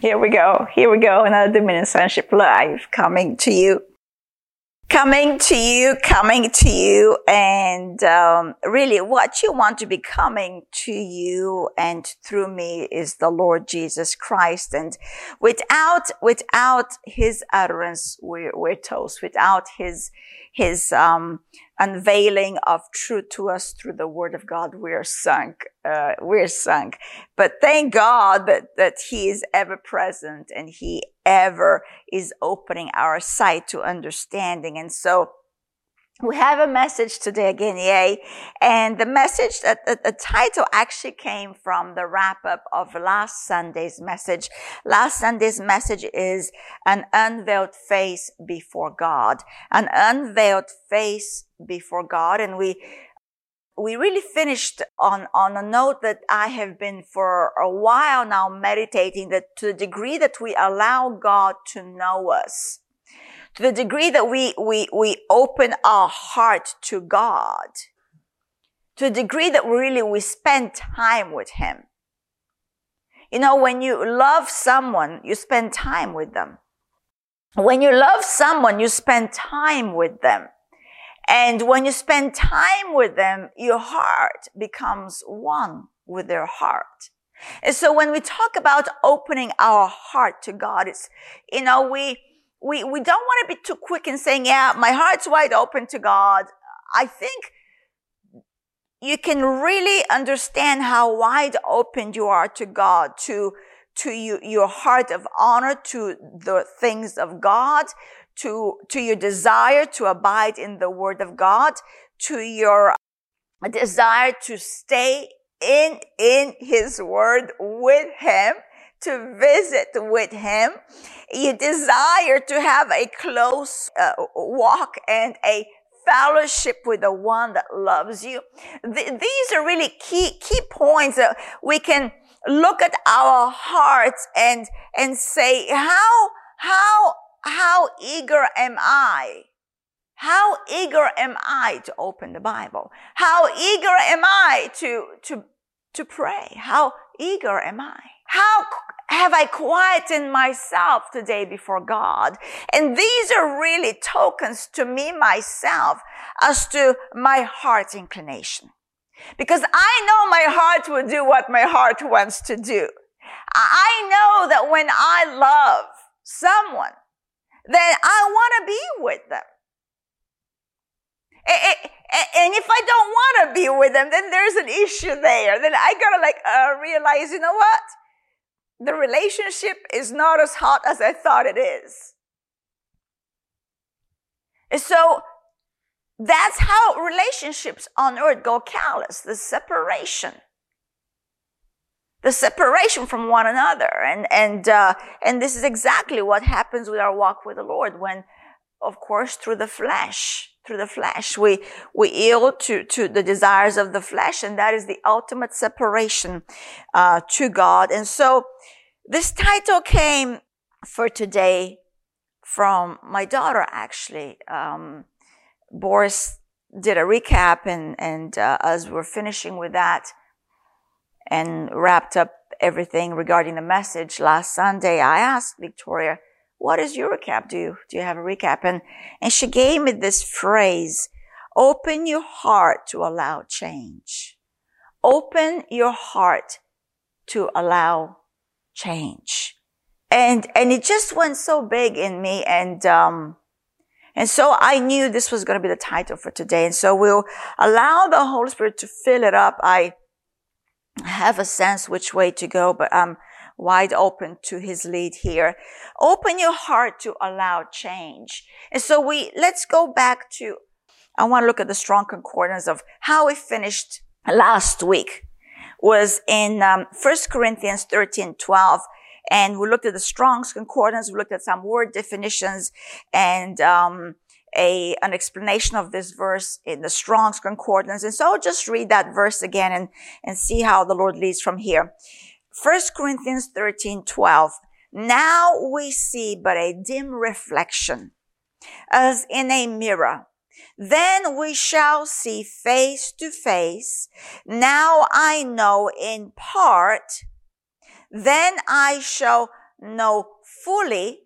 Here we go. Here we go. Another Dominion Sonship Live coming to you. Coming to you, coming to you, and um, really what you want to be coming to you and through me is the Lord Jesus Christ. And without, without His utterance, we're, we're toast. Without His, His um, unveiling of truth to us through the word of God, we're sunk. Uh, we're sunk. But thank God that, that he is ever present and he ever is opening our sight to understanding. And so we have a message today again, yay. And the message, the, the, title actually came from the wrap up of last Sunday's message. Last Sunday's message is an unveiled face before God, an unveiled face before God. And we, we really finished on, on a note that I have been for a while now meditating that to the degree that we allow God to know us, to the degree that we, we, we open our heart to God, to the degree that we really we spend time with Him. You know, when you love someone, you spend time with them. When you love someone, you spend time with them. And when you spend time with them, your heart becomes one with their heart. And so when we talk about opening our heart to God, it's, you know, we, we, we don't want to be too quick in saying, yeah, my heart's wide open to God. I think you can really understand how wide open you are to God, to, to you, your heart of honor, to the things of God, to, to your desire to abide in the word of God, to your desire to stay in, in his word with him, to visit with him, your desire to have a close uh, walk and a fellowship with the one that loves you. Th- these are really key, key points that we can look at our hearts and, and say, how, how how eager am I? How eager am I to open the Bible? How eager am I to, to, to pray? How eager am I? How have I quietened myself today before God? And these are really tokens to me myself as to my heart's inclination. Because I know my heart will do what my heart wants to do. I know that when I love someone, then I want to be with them. And if I don't want to be with them, then there's an issue there. Then I gotta like uh, realize, you know what? The relationship is not as hot as I thought it is. And so that's how relationships on earth go callous, the separation the separation from one another. And, and, uh, and this is exactly what happens with our walk with the Lord when, of course, through the flesh, through the flesh, we, we yield to, to the desires of the flesh. And that is the ultimate separation, uh, to God. And so this title came for today from my daughter, actually. Um, Boris did a recap and, and, uh, as we're finishing with that, and wrapped up everything regarding the message last Sunday, I asked Victoria, what is your recap? Do you, do you have a recap? And, and she gave me this phrase, open your heart to allow change. Open your heart to allow change. And, and it just went so big in me. And, um, and so I knew this was going to be the title for today. And so we'll allow the Holy Spirit to fill it up. I, have a sense which way to go, but I'm wide open to his lead here. Open your heart to allow change. And so we, let's go back to, I want to look at the strong concordance of how we finished last week was in um, 1 Corinthians 13, 12. And we looked at the Strong's concordance. We looked at some word definitions and, um, a, an explanation of this verse in the Strong's Concordance. And so I'll just read that verse again and, and see how the Lord leads from here. 1 Corinthians 13, 12. Now we see but a dim reflection as in a mirror. Then we shall see face to face. Now I know in part. Then I shall know fully.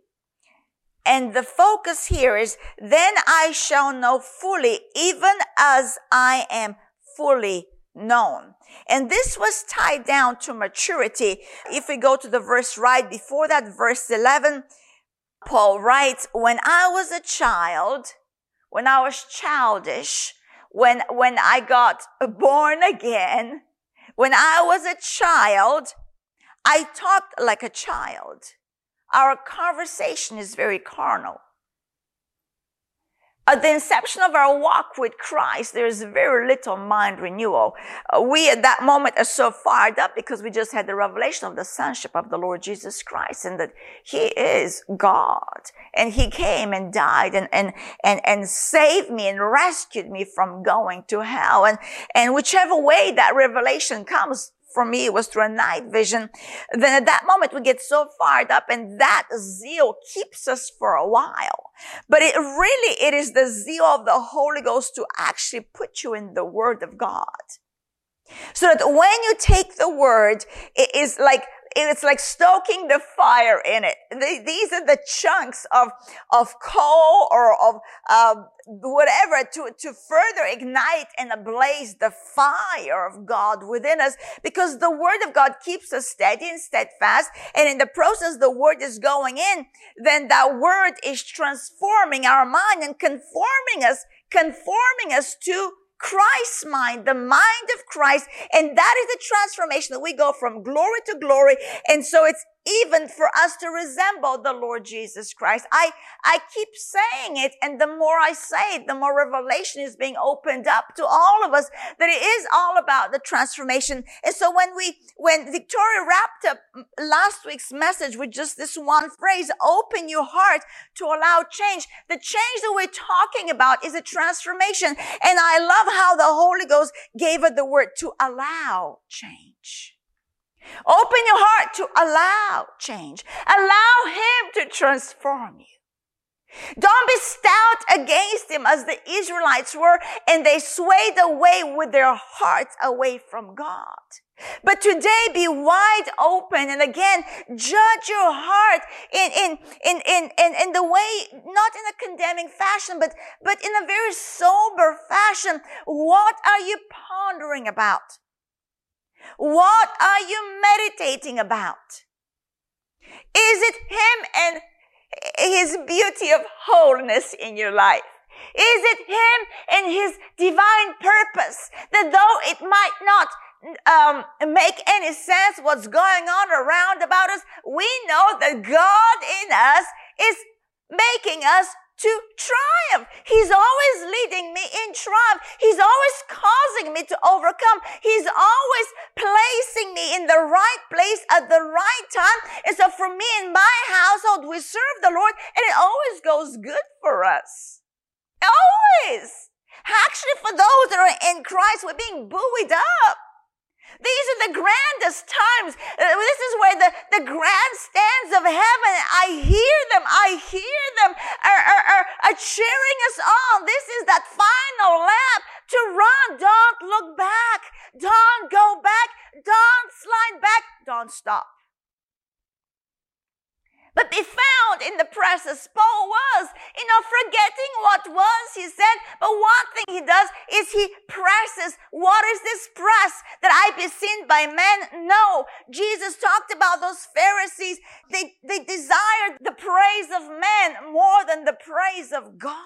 And the focus here is, then I shall know fully, even as I am fully known. And this was tied down to maturity. If we go to the verse right before that, verse 11, Paul writes, when I was a child, when I was childish, when, when I got born again, when I was a child, I talked like a child. Our conversation is very carnal. At the inception of our walk with Christ, there's very little mind renewal. Uh, we at that moment are so fired up because we just had the revelation of the sonship of the Lord Jesus Christ and that He is God. And He came and died and, and, and, and saved me and rescued me from going to hell. And, and whichever way that revelation comes, for me, it was through a night vision. Then at that moment, we get so fired up and that zeal keeps us for a while. But it really, it is the zeal of the Holy Ghost to actually put you in the Word of God. So that when you take the Word, it is like it's like stoking the fire in it. These are the chunks of, of coal or of, um, whatever to, to further ignite and ablaze the fire of God within us because the word of God keeps us steady and steadfast. And in the process, the word is going in, then that word is transforming our mind and conforming us, conforming us to Christ's mind, the mind of Christ. And that is the transformation that we go from glory to glory. And so it's even for us to resemble the Lord Jesus Christ. I, I keep saying it, and the more I say it, the more revelation is being opened up to all of us that it is all about the transformation. And so when we, when Victoria wrapped up last week's message with just this one phrase, open your heart to allow change, the change that we're talking about is a transformation. And I love how the Holy Ghost gave her the word to allow change. Open your heart to allow change. Allow Him to transform you. Don't be stout against Him as the Israelites were and they swayed away with their hearts away from God. But today be wide open and again judge your heart in, in, in, in, in, in the way, not in a condemning fashion, but, but in a very sober fashion. What are you pondering about? What are you meditating about? Is it Him and His beauty of wholeness in your life? Is it Him and His divine purpose that though it might not um, make any sense what's going on around about us, we know that God in us is making us to triumph. He's always leading me in triumph. He's always causing me to overcome. He's always placing me in the right place at the right time. And so for me in my household, we serve the Lord and it always goes good for us. Always. Actually, for those that are in Christ, we're being buoyed up. These are the grandest times. Uh, this is where the, the grandstands of heaven, I hear them, I hear them are, are, are, are cheering us on. This is that final lap to run. Don't look back. Don't go back. Don't slide back. Don't stop but be found in the press as Paul was, you know, forgetting what was, he said. But one thing he does is he presses. What is this press that I be seen by men? No. Jesus talked about those Pharisees. They, they desired the praise of men more than the praise of God.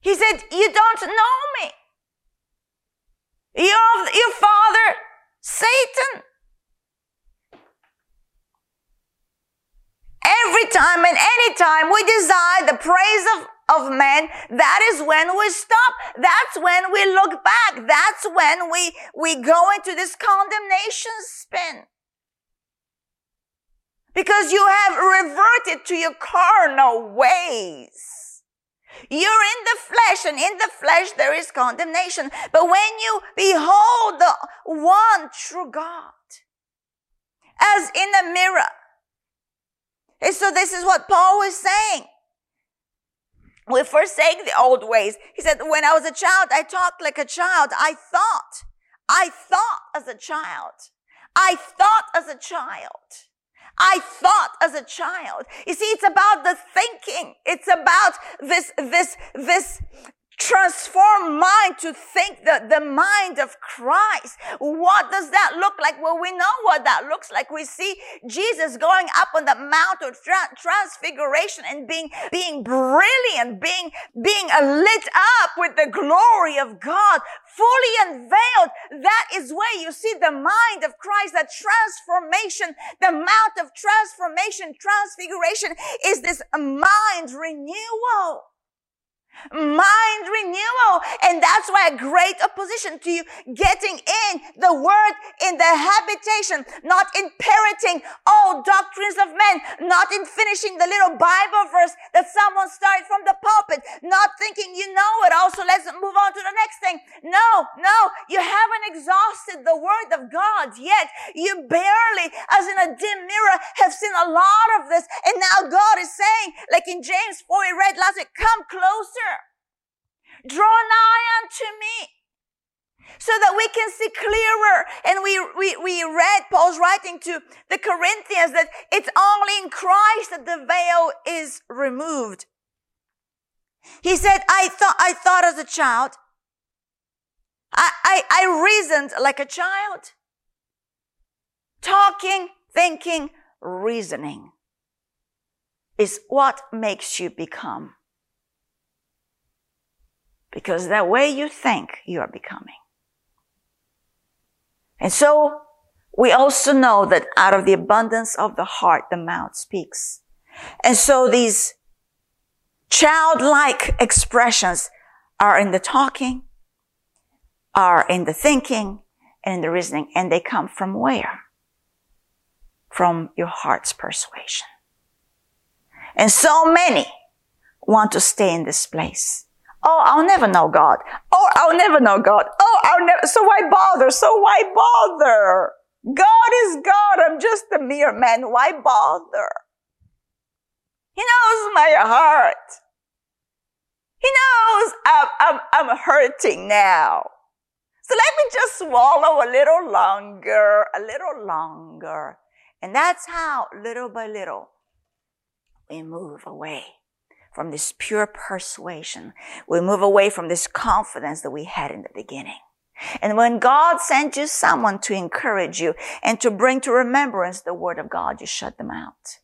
He said, you don't know me. Your, your father Satan. Every time and any time we desire the praise of, of men, that is when we stop. That's when we look back. That's when we, we go into this condemnation spin. Because you have reverted to your carnal ways. You're in the flesh and in the flesh there is condemnation. But when you behold the one true God as in a mirror. And so this is what Paul was saying. We forsake the old ways. He said, when I was a child, I talked like a child. I thought I thought as a child. I thought as a child. I thought as a child. You see, it's about the thinking. It's about this, this, this transform mind to think the, the mind of Christ. What does that look like? Well, we know what that looks like. We see Jesus going up on the mount of tra- transfiguration and being, being brilliant, being, being lit up with the glory of God, fully unveiled. That is where you see the mind of Christ, that transformation, the mount of transformation, transfiguration is this mind renewal mind renewal. And that's why a great opposition to you getting in the word in the habitation, not in parroting all doctrines of men, not in finishing the little Bible verse that someone started from the pulpit, not thinking you know it all, so let's move on to the next thing. No, no, you haven't exhausted the word of God yet. You barely, as in a dim mirror, have seen a lot of this. And now God is saying, like in James 4, we read last week, come closer. Draw nigh unto me so that we can see clearer. And we, we, we read Paul's writing to the Corinthians that it's only in Christ that the veil is removed. He said, I thought, I thought as a child. I, I, I reasoned like a child. Talking, thinking, reasoning is what makes you become because that way you think you are becoming. And so we also know that out of the abundance of the heart, the mouth speaks. And so these childlike expressions are in the talking, are in the thinking, and in the reasoning, and they come from where? From your heart's persuasion. And so many want to stay in this place. Oh, I'll never know God. Oh, I'll never know God. Oh, I'll never. So why bother? So why bother? God is God. I'm just a mere man. Why bother? He knows my heart. He knows I'm, I'm, I'm hurting now. So let me just swallow a little longer, a little longer. And that's how little by little we move away from this pure persuasion. We move away from this confidence that we had in the beginning. And when God sends you someone to encourage you and to bring to remembrance the word of God, you shut them out.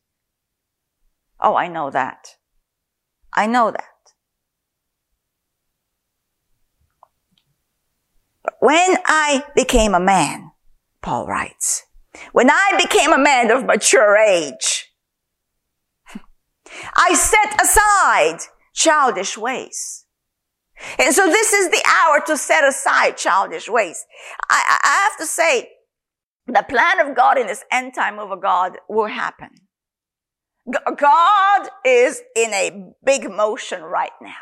Oh, I know that. I know that. When I became a man, Paul writes, when I became a man of mature age, I set aside childish ways. And so this is the hour to set aside childish ways. I, I have to say, the plan of God in this end time of God will happen. God is in a big motion right now.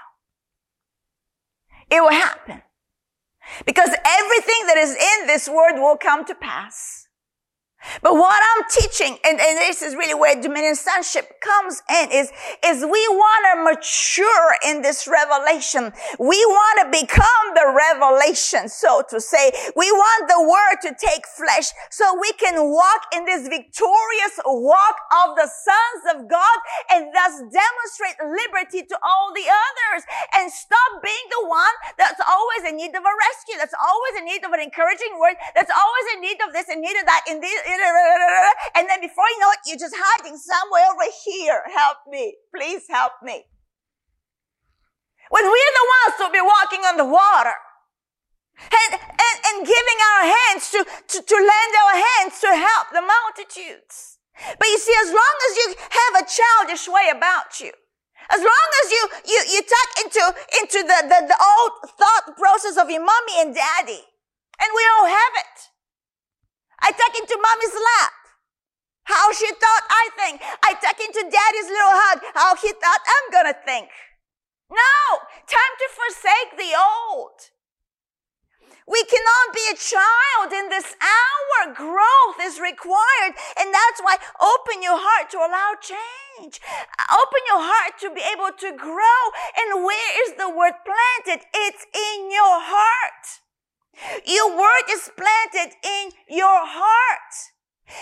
It will happen. Because everything that is in this word will come to pass. But what I'm teaching, and, and this is really where dominion sonship comes in, is, is we want to mature in this revelation. We want to become the revelation, so to say. We want the word to take flesh so we can walk in this victorious walk of the sons of God and thus demonstrate liberty to all the others and stop being the one that's always in need of a rescue, that's always in need of an encouraging word, that's always in need of this and need of that, in this, and then before you know it, you're just hiding somewhere over here. Help me. Please help me. When we're the ones to be walking on the water and, and, and giving our hands to, to, to lend our hands to help the multitudes. But you see, as long as you have a childish way about you, as long as you, you, you tuck into, into the, the, the old thought process of your mommy and daddy, and we all have it. I tuck into mommy's lap. How she thought I think. I tuck into daddy's little hug. How he thought I'm gonna think. No, time to forsake the old. We cannot be a child in this hour. Growth is required. And that's why open your heart to allow change. Open your heart to be able to grow. And where is the word planted? It's in your heart. Your word is planted in your heart.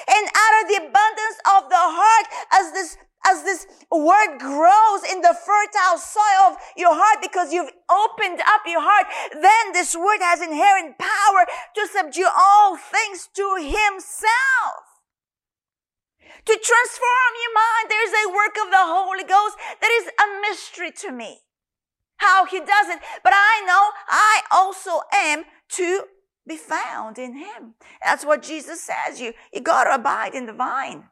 And out of the abundance of the heart, as this as this word grows in the fertile soil of your heart because you've opened up your heart, then this word has inherent power to subdue all things to himself. To transform your mind, there's a work of the Holy Ghost that is a mystery to me. How he does it. But I know I also am to be found in him. That's what Jesus says. You, you gotta abide in the vine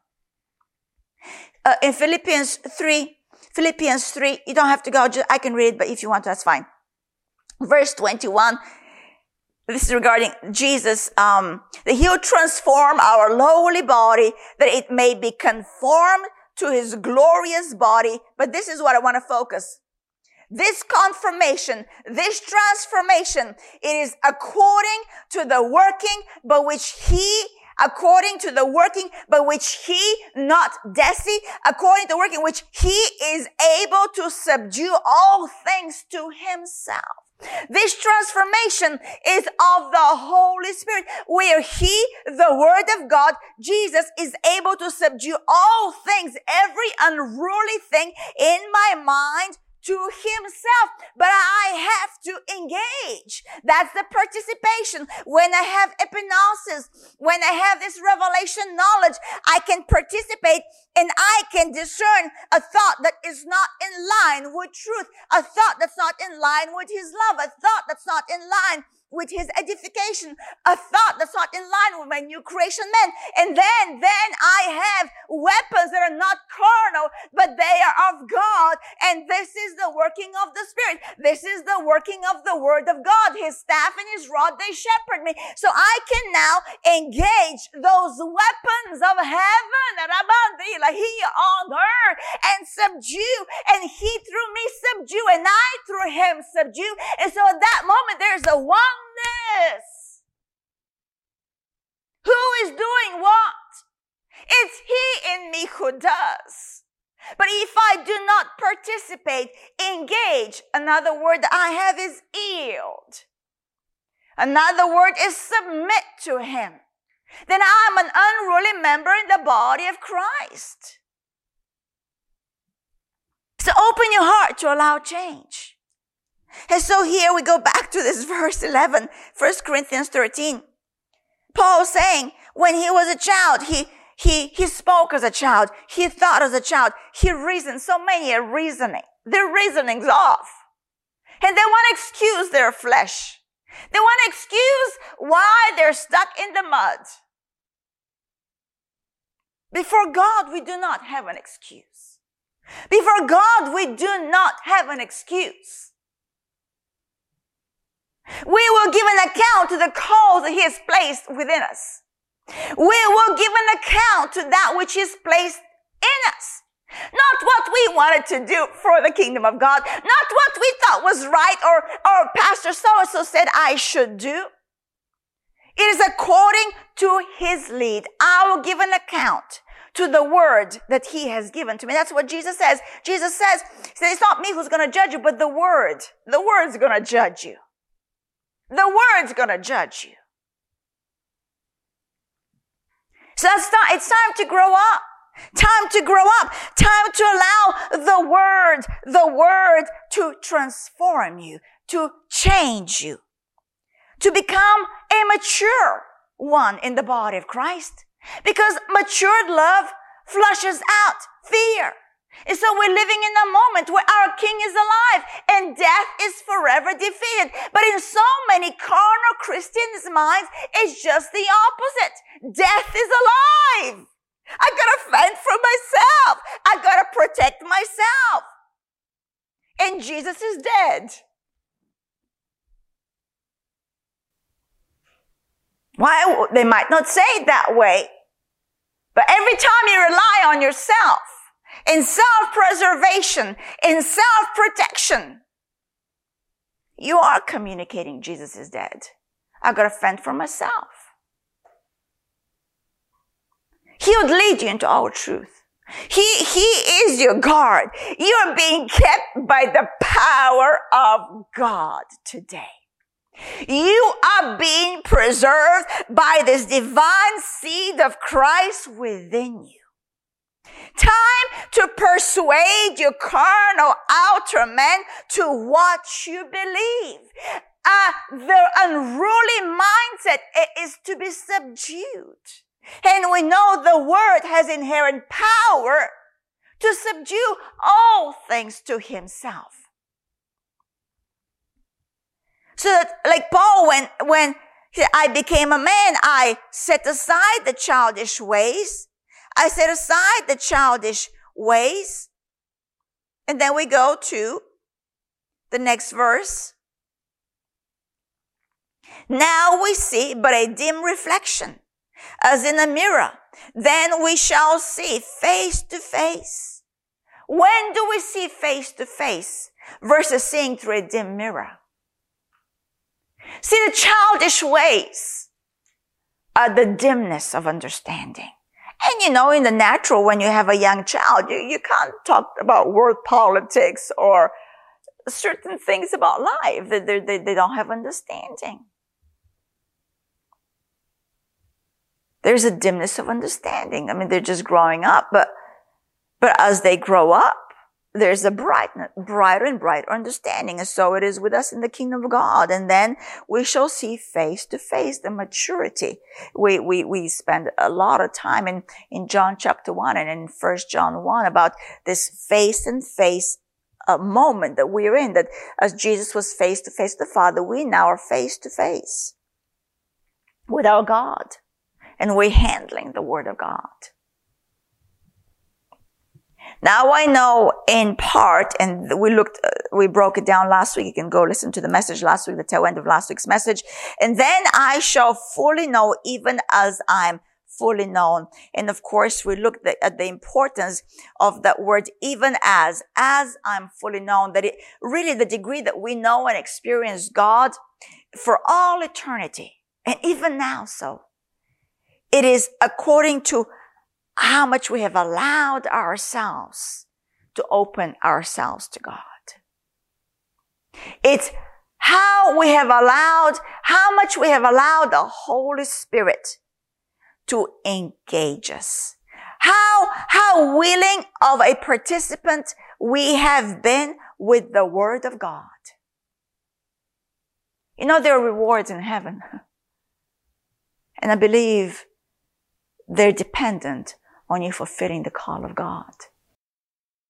uh, in Philippians 3, Philippians 3, you don't have to go, just, I can read, but if you want to, that's fine. Verse 21, this is regarding Jesus, um, that he'll transform our lowly body, that it may be conformed to his glorious body. But this is what I want to focus. This confirmation, this transformation, it is according to the working by which he according to the working by which he, not Deci, according to the working which he is able to subdue all things to himself. This transformation is of the Holy Spirit where He, the Word of God, Jesus is able to subdue all things, every unruly thing in my mind, to himself, but I have to engage. That's the participation. When I have epignosis, when I have this revelation knowledge, I can participate and I can discern a thought that is not in line with truth, a thought that's not in line with his love, a thought that's not in line with his edification, a thought that's not in line with my new creation man. And then, then I have weapons that are not carnal, but they are of God. And this is the working of the Spirit. This is the working of the Word of God. His staff and His rod, they shepherd me. So I can now engage those weapons of heaven, here on earth, and subdue. And He through me subdue, and I through Him subdue. And so at that moment, there's a one this? Who is doing what? It's He in me who does. But if I do not participate, engage, another word that I have is yield. Another word is submit to Him. Then I'm an unruly member in the body of Christ. So open your heart to allow change. And so here we go back to this verse 11, 1 Corinthians 13. Paul saying, when he was a child, he, he, he spoke as a child. He thought as a child. He reasoned. So many are reasoning. Their reasoning's off. And they want to excuse their flesh. They want to excuse why they're stuck in the mud. Before God, we do not have an excuse. Before God, we do not have an excuse. We will give an account to the calls that He has placed within us. We will give an account to that which is placed in us. Not what we wanted to do for the kingdom of God. Not what we thought was right or, or Pastor so-and-so said I should do. It is according to his lead. I will give an account to the word that he has given to me. That's what Jesus says. Jesus says, it's not me who's going to judge you, but the word. The word's going to judge you. The word's gonna judge you. So it's time, it's time to grow up. Time to grow up. Time to allow the word, the word to transform you, to change you, to become a mature one in the body of Christ. Because matured love flushes out fear. And so we're living in a moment where our king is alive and death is forever defeated. But in so many carnal Christians' minds, it's just the opposite. Death is alive. I gotta fend for myself. I gotta protect myself. And Jesus is dead. Why? They might not say it that way. But every time you rely on yourself, in self-preservation, in self-protection, you are communicating Jesus is dead. I gotta fend for myself. He would lead you into all truth. He, he is your guard. You are being kept by the power of God today. You are being preserved by this divine seed of Christ within you. Time to persuade your carnal outer man to what you believe. Uh, the unruly mindset is to be subdued. And we know the word has inherent power to subdue all things to himself. So that, like Paul, when, when I became a man, I set aside the childish ways. I set aside the childish ways. And then we go to the next verse. Now we see but a dim reflection as in a mirror. Then we shall see face to face. When do we see face to face versus seeing through a dim mirror? See, the childish ways are the dimness of understanding. And you know, in the natural, when you have a young child, you, you can't talk about world politics or certain things about life. They, they, they don't have understanding. There's a dimness of understanding. I mean, they're just growing up, but, but as they grow up, there's a bright, brighter and brighter understanding. And so it is with us in the kingdom of God. And then we shall see face to face the maturity. We, we, we spend a lot of time in, in John chapter one and in first John one about this face and face uh, moment that we're in, that as Jesus was face to face the Father, we now are face to face with our God. And we're handling the Word of God. Now I know in part, and we looked, uh, we broke it down last week. You can go listen to the message last week, the tail end of last week's message. And then I shall fully know even as I'm fully known. And of course, we looked at the importance of that word, even as, as I'm fully known, that it really the degree that we know and experience God for all eternity. And even now, so it is according to how much we have allowed ourselves to open ourselves to God. It's how we have allowed, how much we have allowed the Holy Spirit to engage us. How, how willing of a participant we have been with the Word of God. You know, there are rewards in heaven. And I believe they're dependent on you fulfilling the call of God.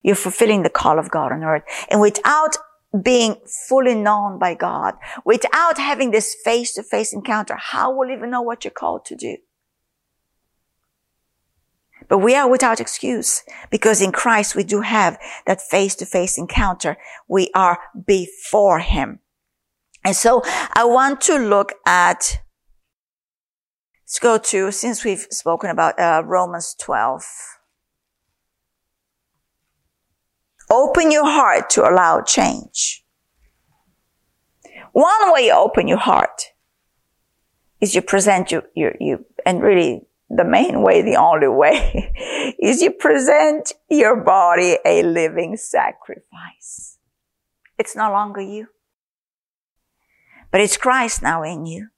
You're fulfilling the call of God on earth. And without being fully known by God, without having this face to face encounter, how will you even know what you're called to do? But we are without excuse because in Christ we do have that face to face encounter. We are before Him. And so I want to look at Let's go to, since we've spoken about uh, Romans 12. Open your heart to allow change. One way you open your heart is you present you, you, you, and really the main way, the only way is you present your body a living sacrifice. It's no longer you, but it's Christ now in you.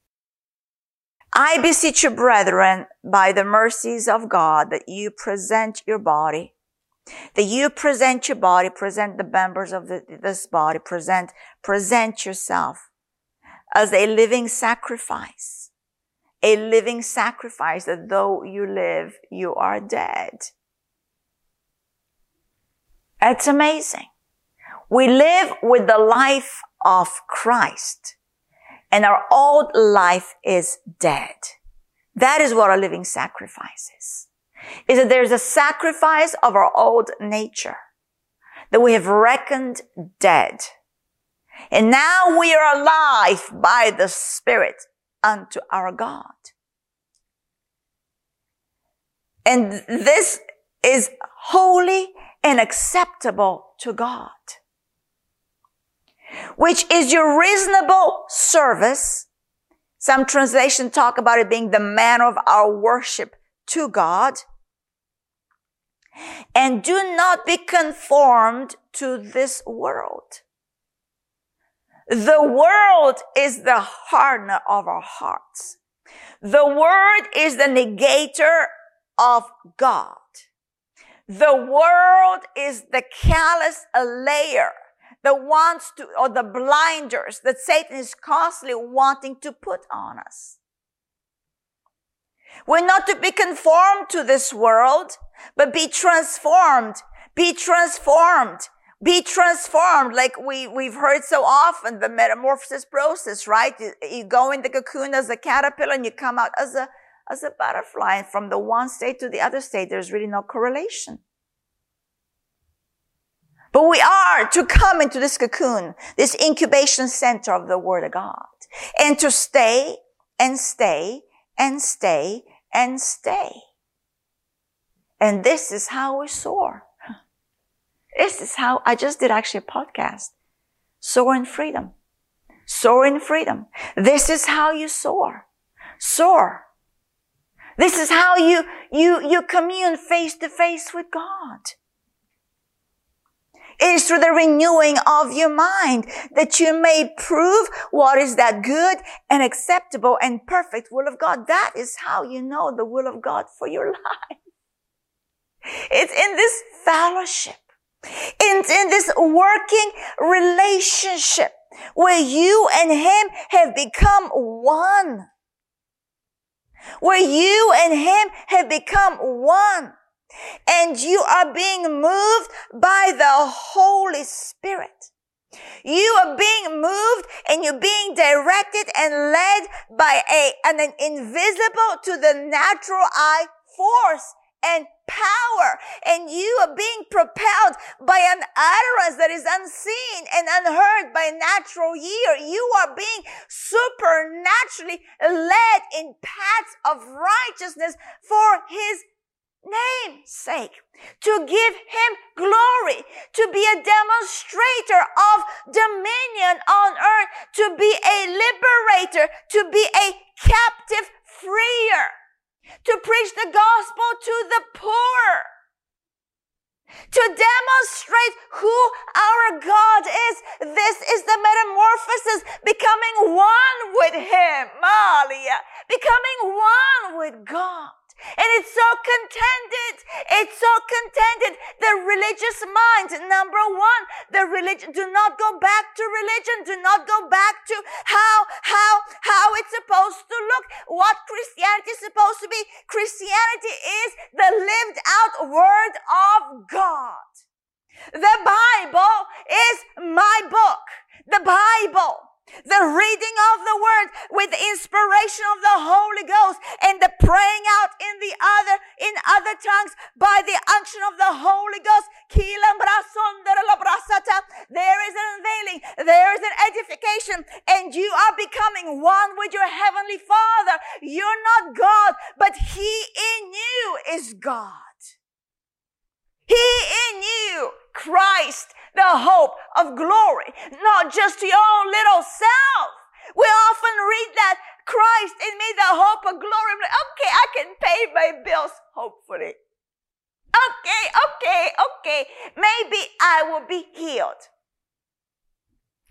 I beseech you, brethren, by the mercies of God, that you present your body, that you present your body, present the members of the, this body, present, present yourself as a living sacrifice, a living sacrifice that though you live, you are dead. It's amazing. We live with the life of Christ and our old life is dead. That is what a living sacrifice is. Is that there's a sacrifice of our old nature that we have reckoned dead. And now we are alive by the Spirit unto our God. And this is holy and acceptable to God which is your reasonable service. Some translation talk about it being the manner of our worship to God. And do not be conformed to this world, The world is the hardener of our hearts. The word is the negator of God. The world is the callous layer that wants to, or the blinders that Satan is constantly wanting to put on us. We're not to be conformed to this world, but be transformed. Be transformed. Be transformed. Like we, we've heard so often, the metamorphosis process, right? You, you go in the cocoon as a caterpillar and you come out as a, as a butterfly. And from the one state to the other state, there's really no correlation. But we are to come into this cocoon, this incubation center of the Word of God, and to stay and stay and stay and stay. And this is how we soar. This is how I just did actually a podcast. Soar in freedom. Soar in freedom. This is how you soar. Soar. This is how you, you, you commune face to face with God. Is through the renewing of your mind that you may prove what is that good and acceptable and perfect will of God. That is how you know the will of God for your life. It's in this fellowship. It's in this working relationship where you and Him have become one. Where you and Him have become one and you are being moved by the Holy Spirit. You are being moved and you're being directed and led by a, an, an invisible to the natural eye force and power. And you are being propelled by an utterance that is unseen and unheard by natural ear. You are being supernaturally led in paths of righteousness for his name's sake, to give him glory, to be a demonstrator of dominion on earth, to be a liberator, to be a captive freer, to preach the gospel to the poor, to demonstrate who our God is. This is the metamorphosis, becoming one with him, Malia, becoming one with God. And it's so contented. It's so contented. The religious mind, number one, the religion, do not go back to religion. Do not go back to how, how, how it's supposed to look, what Christianity is supposed to be. Christianity is the lived out word of God. The Bible is my book. The Bible the reading of the word with the inspiration of the Holy Ghost and the praying out in the other, in other tongues by the unction of the Holy Ghost. There is an unveiling. There is an edification and you are becoming one with your heavenly father. You're not God, but he in you is God. He in you, Christ the hope of glory, not just your own little self. We often read that Christ in me, the hope of glory. Okay, I can pay my bills, hopefully. Okay, okay, okay. Maybe I will be healed.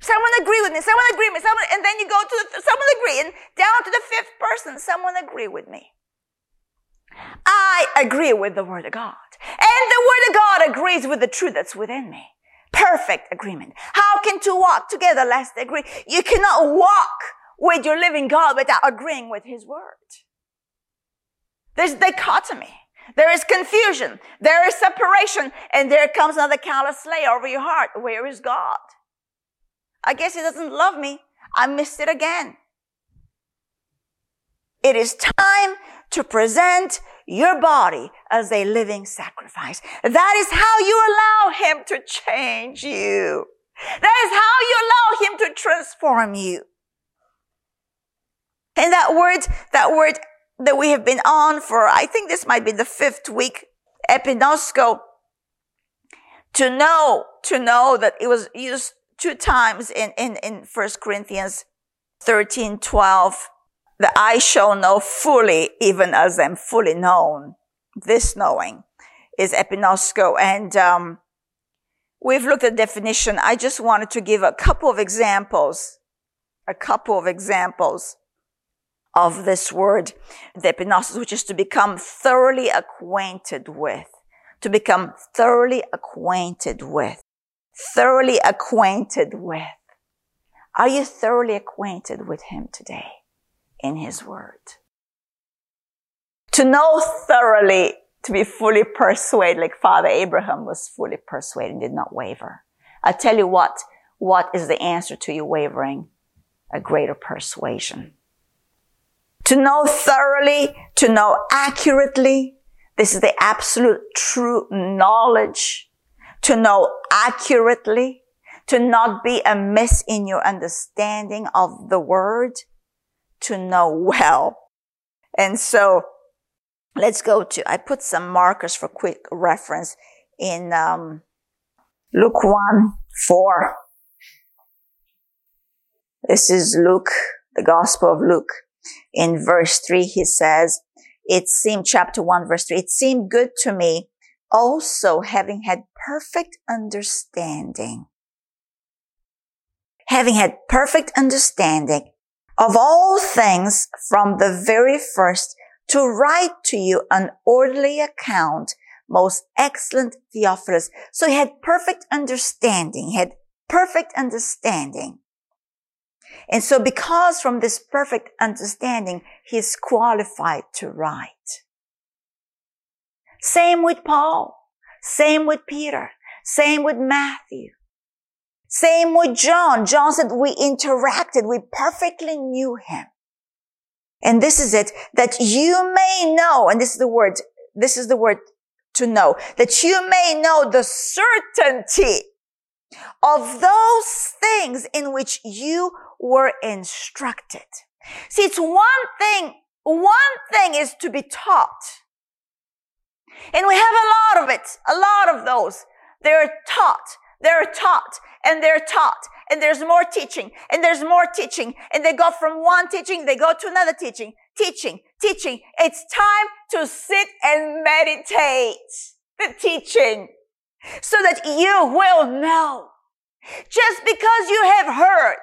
Someone agree with me. Someone agree with me. Someone, and then you go to the, someone agree, and down to the fifth person, someone agree with me. I agree with the word of God, and the word of God agrees with the truth that's within me perfect agreement. How can two walk together unless they agree? You cannot walk with your living God without agreeing with His word. There's dichotomy. There is confusion. There is separation. And there comes another callous layer over your heart. Where is God? I guess He doesn't love me. I missed it again. It is time to present your body as a living sacrifice. That is how you allow Him to change you. That is how you allow Him to transform you. And that word, that word that we have been on for, I think this might be the fifth week, epignosko, to know, to know that it was used two times in, in, in 1 Corinthians 13, 12, that I shall know fully, even as I'm fully known. This knowing is epignosko. And, um, we've looked at definition. I just wanted to give a couple of examples, a couple of examples of this word, epignosis, which is to become thoroughly acquainted with, to become thoroughly acquainted with, thoroughly acquainted with. Are you thoroughly acquainted with him today in his word? To know thoroughly, to be fully persuaded, like Father Abraham was fully persuaded and did not waver. I tell you what, what is the answer to you wavering? A greater persuasion to know thoroughly, to know accurately. This is the absolute true knowledge. To know accurately, to not be amiss in your understanding of the word, to know well. And so let's go to, I put some markers for quick reference in um, Luke 1, 4. This is Luke, the Gospel of Luke in verse 3, he says, It seemed, chapter 1, verse 3, it seemed good to me also having had perfect understanding. Having had perfect understanding of all things from the very first to write to you an orderly account, most excellent Theophilus. So he had perfect understanding, he had perfect understanding and so because from this perfect understanding, he is qualified to write. Same with Paul. Same with Peter. Same with Matthew. Same with John. John said we interacted. We perfectly knew him. And this is it, that you may know, and this is the word, this is the word to know, that you may know the certainty of those things in which you were instructed. See, it's one thing, one thing is to be taught. And we have a lot of it, a lot of those. They're taught, they're taught, and they're taught, and there's more teaching, and there's more teaching, and they go from one teaching, they go to another teaching, teaching, teaching. It's time to sit and meditate the teaching so that you will know. Just because you have heard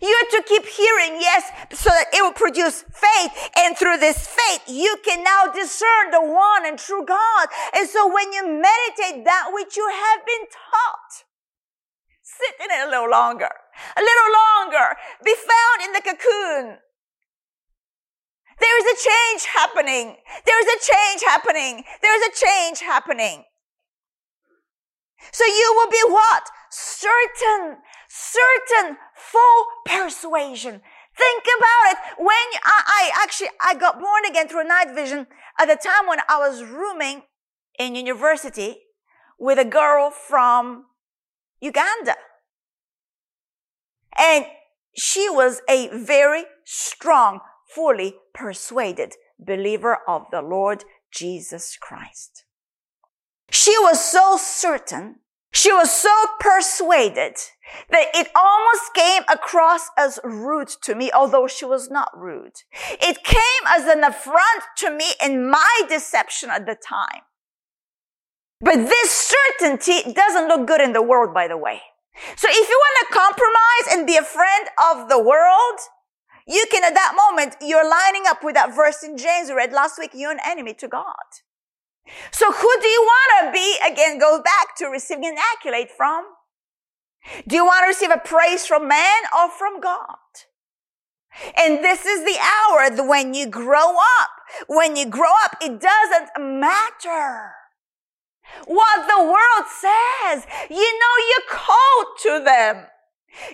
you have to keep hearing, yes, so that it will produce faith. And through this faith, you can now discern the one and true God. And so when you meditate that which you have been taught, sit in it a little longer, a little longer, be found in the cocoon. There is a change happening. There is a change happening. There is a change happening. So you will be what? Certain, certain full persuasion. Think about it. When I, I, actually, I got born again through night vision at the time when I was rooming in university with a girl from Uganda. And she was a very strong, fully persuaded believer of the Lord Jesus Christ. She was so certain she was so persuaded that it almost came across as rude to me, although she was not rude. It came as an affront to me in my deception at the time. But this certainty doesn't look good in the world, by the way. So if you want to compromise and be a friend of the world, you can at that moment, you're lining up with that verse in James we read last week, you're an enemy to God. So who do you want to be? Again, goes back to receiving an accolade from. Do you want to receive a praise from man or from God? And this is the hour when you grow up. When you grow up, it doesn't matter what the world says. You know you're called to them.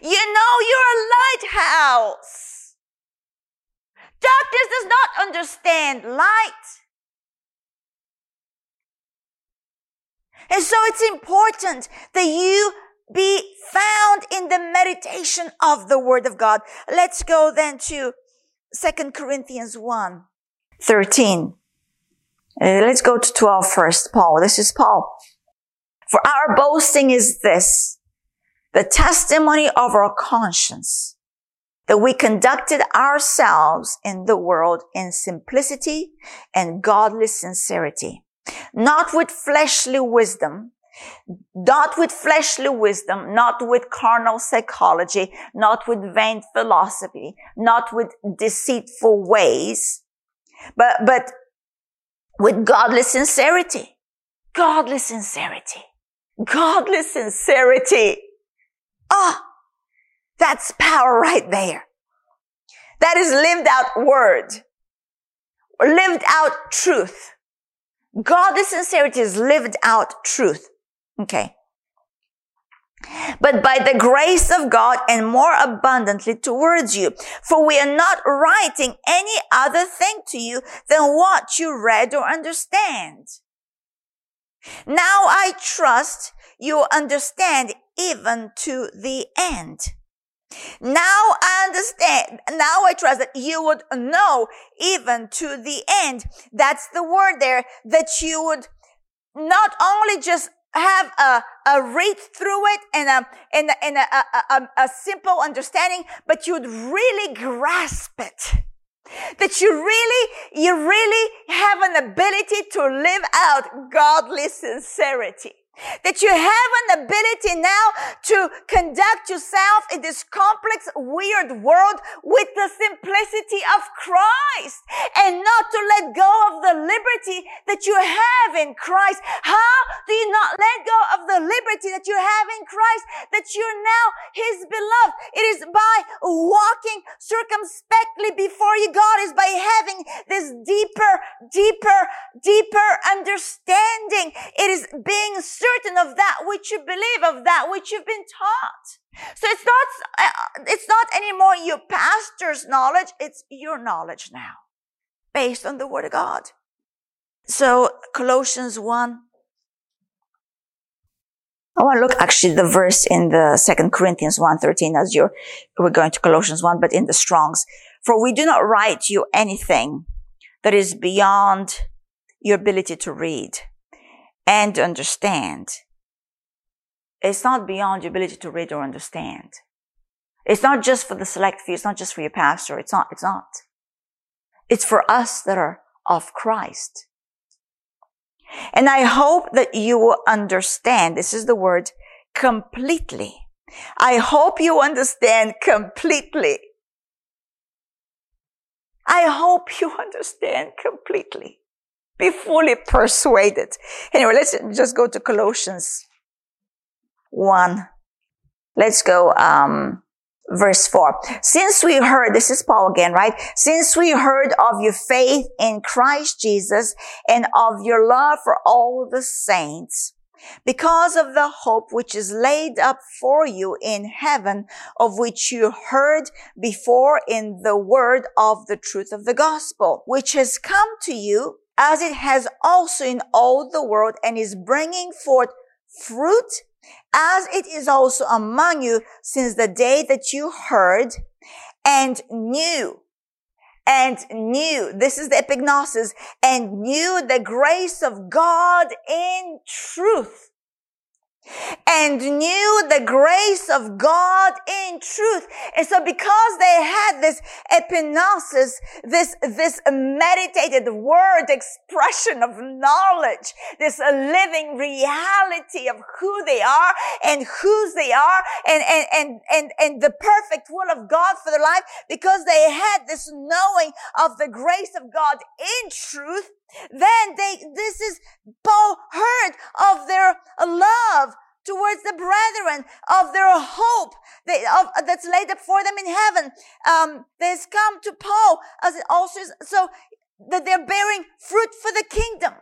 You know you're a lighthouse. Darkness does not understand light. And so it's important that you be found in the meditation of the word of God. Let's go then to 2 Corinthians 1, 13. Uh, let's go to 12 first. Paul. This is Paul. For our boasting is this, the testimony of our conscience, that we conducted ourselves in the world in simplicity and godly sincerity not with fleshly wisdom, Not with fleshly wisdom, not with carnal psychology, not with vain philosophy, not with deceitful ways, but, but with godly sincerity. Godly sincerity. Godly sincerity. Ah, oh, that's power right there. That is lived out word. Lived out truth. Godly sincerity is lived out truth. Okay. But by the grace of God and more abundantly towards you. For we are not writing any other thing to you than what you read or understand. Now I trust you understand even to the end. Now I understand. Now I trust that you would know even to the end. That's the word there that you would not only just have a, a read through it and a, and a, and a, a, a simple understanding, but you'd really grasp it. That you really, you really have an ability to live out godly sincerity. That you have an ability now to conduct yourself in this complex, weird world with the simplicity of Christ and not to let go of the liberty that you have in Christ. How do you not let go of the liberty that you have in Christ that you're now His beloved? It is by walking circumspectly before you, God, is by having this deeper, deeper, deeper understanding. It is being certain of that which you believe, of that which you've been taught. So it's not, uh, it's not anymore your pastor's knowledge, it's your knowledge now, based on the word of God. So Colossians 1, I want to look actually the verse in the second Corinthians 1.13 as you're, we're going to Colossians 1, but in the Strongs. For we do not write you anything that is beyond your ability to read and understand. It's not beyond your ability to read or understand. It's not just for the select few. It's not just for your pastor. It's not, it's not. It's for us that are of Christ. And I hope that you will understand. This is the word completely. I hope you understand completely. I hope you understand completely. Be fully persuaded. Anyway, let's just go to Colossians 1. Let's go, um, verse 4. Since we heard, this is Paul again, right? Since we heard of your faith in Christ Jesus and of your love for all the saints, because of the hope which is laid up for you in heaven, of which you heard before in the word of the truth of the gospel, which has come to you as it has also in all the world and is bringing forth fruit as it is also among you since the day that you heard and knew and knew, this is the epignosis, and knew the grace of God in truth and knew the grace of God in truth. And so because they had this epignosis, this, this meditated word expression of knowledge, this living reality of who they are and whose they are and, and, and, and, and the perfect will of God for their life, because they had this knowing of the grace of God in truth, then they, this is Paul heard of their love towards the brethren of their hope that's laid up for them in heaven. Um, has come to Paul as it also is, so that they're bearing fruit for the kingdom.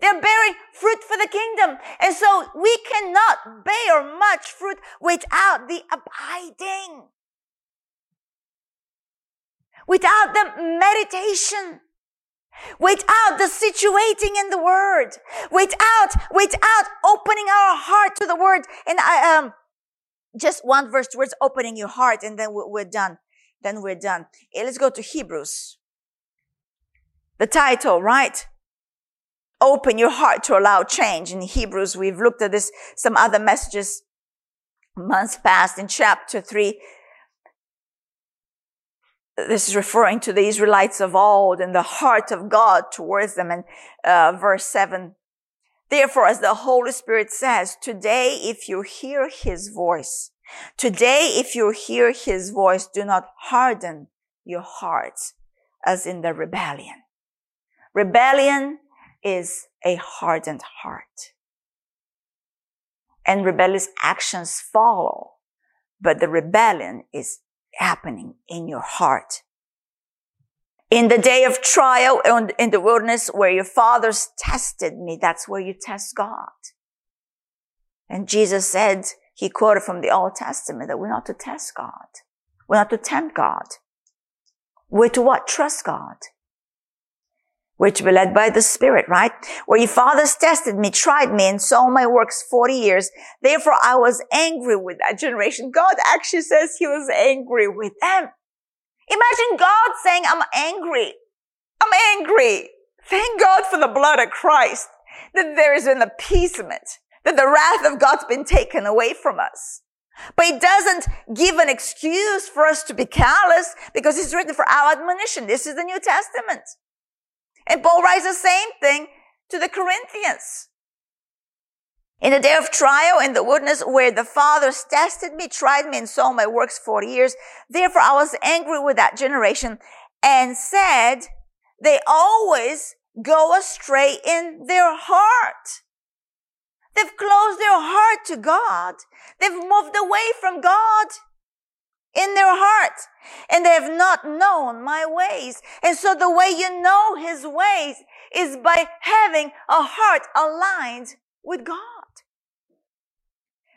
They're bearing fruit for the kingdom. And so we cannot bear much fruit without the abiding. Without the meditation without the situating in the word, without, without opening our heart to the word. And I, um, just one verse towards opening your heart and then we're done. Then we're done. Let's go to Hebrews. The title, right? Open your heart to allow change. In Hebrews, we've looked at this, some other messages months past in chapter three this is referring to the Israelites of old and the heart of God towards them. And uh, verse 7 Therefore, as the Holy Spirit says, today, if you hear his voice, today, if you hear his voice, do not harden your hearts as in the rebellion. Rebellion is a hardened heart. And rebellious actions follow, but the rebellion is happening in your heart. In the day of trial in the wilderness where your fathers tested me, that's where you test God. And Jesus said, he quoted from the Old Testament that we're not to test God. We're not to tempt God. We're to what? Trust God. We're to be led by the Spirit, right? Where your fathers tested me, tried me, and saw my works 40 years. Therefore, I was angry with that generation. God actually says he was angry with them. Imagine God saying, I'm angry. I'm angry. Thank God for the blood of Christ that there is an appeasement, that the wrath of God's been taken away from us. But it doesn't give an excuse for us to be callous because it's written for our admonition. This is the New Testament. And Paul writes the same thing to the Corinthians. In the day of trial in the wilderness where the fathers tested me, tried me, and saw my works 40 years. Therefore I was angry with that generation and said, they always go astray in their heart. They've closed their heart to God. They've moved away from God in their heart and they have not known my ways. And so the way you know his ways is by having a heart aligned with God.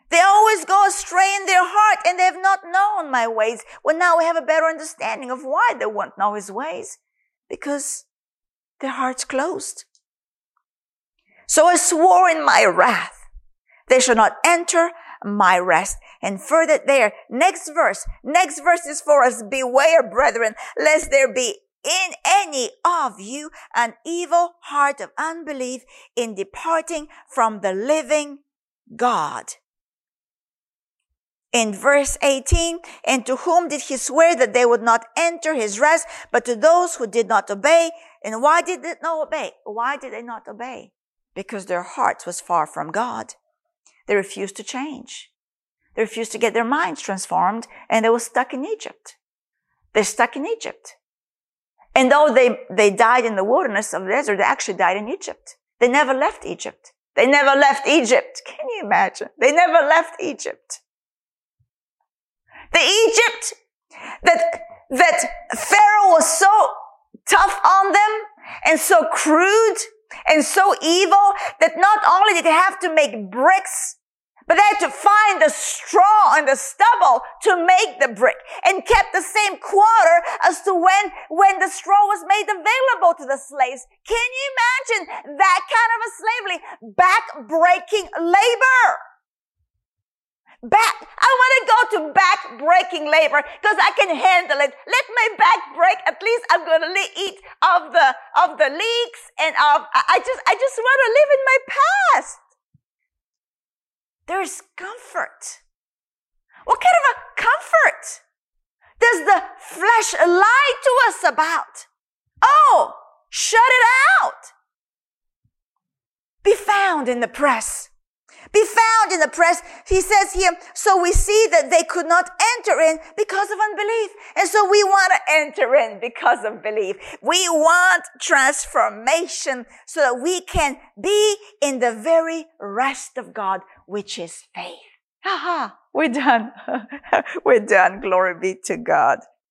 They always go astray in their heart and they have not known my ways. Well, now we have a better understanding of why they won't know his ways because their heart's closed. So I swore in my wrath, they shall not enter my rest. And further there, next verse, next verse is for us, beware, brethren, lest there be in any of you an evil heart of unbelief in departing from the living God in verse 18, and to whom did he swear that they would not enter his rest, but to those who did not obey? And why did they not obey? Why did they not obey? Because their hearts was far from God. They refused to change. They refused to get their minds transformed, and they were stuck in Egypt. They're stuck in Egypt. And though they, they died in the wilderness of the desert, they actually died in Egypt. They never left Egypt. They never left Egypt. Can you imagine? They never left Egypt the Egypt that, that Pharaoh was so tough on them and so crude and so evil that not only did they have to make bricks, but they had to find the straw and the stubble to make the brick and kept the same quarter as to when, when the straw was made available to the slaves. Can you imagine that kind of a slavery? Back-breaking labor back. I want to go to back breaking labor because I can handle it. Let my back break. At least I'm going to eat of the, of the leeks and of, I just, I just want to live in my past. There's comfort. What kind of a comfort does the flesh lie to us about? Oh, shut it out. Be found in the press be found in the press. He says here, so we see that they could not enter in because of unbelief. And so we want to enter in because of belief. We want transformation so that we can be in the very rest of God, which is faith. Haha, we're done. we're done. Glory be to God.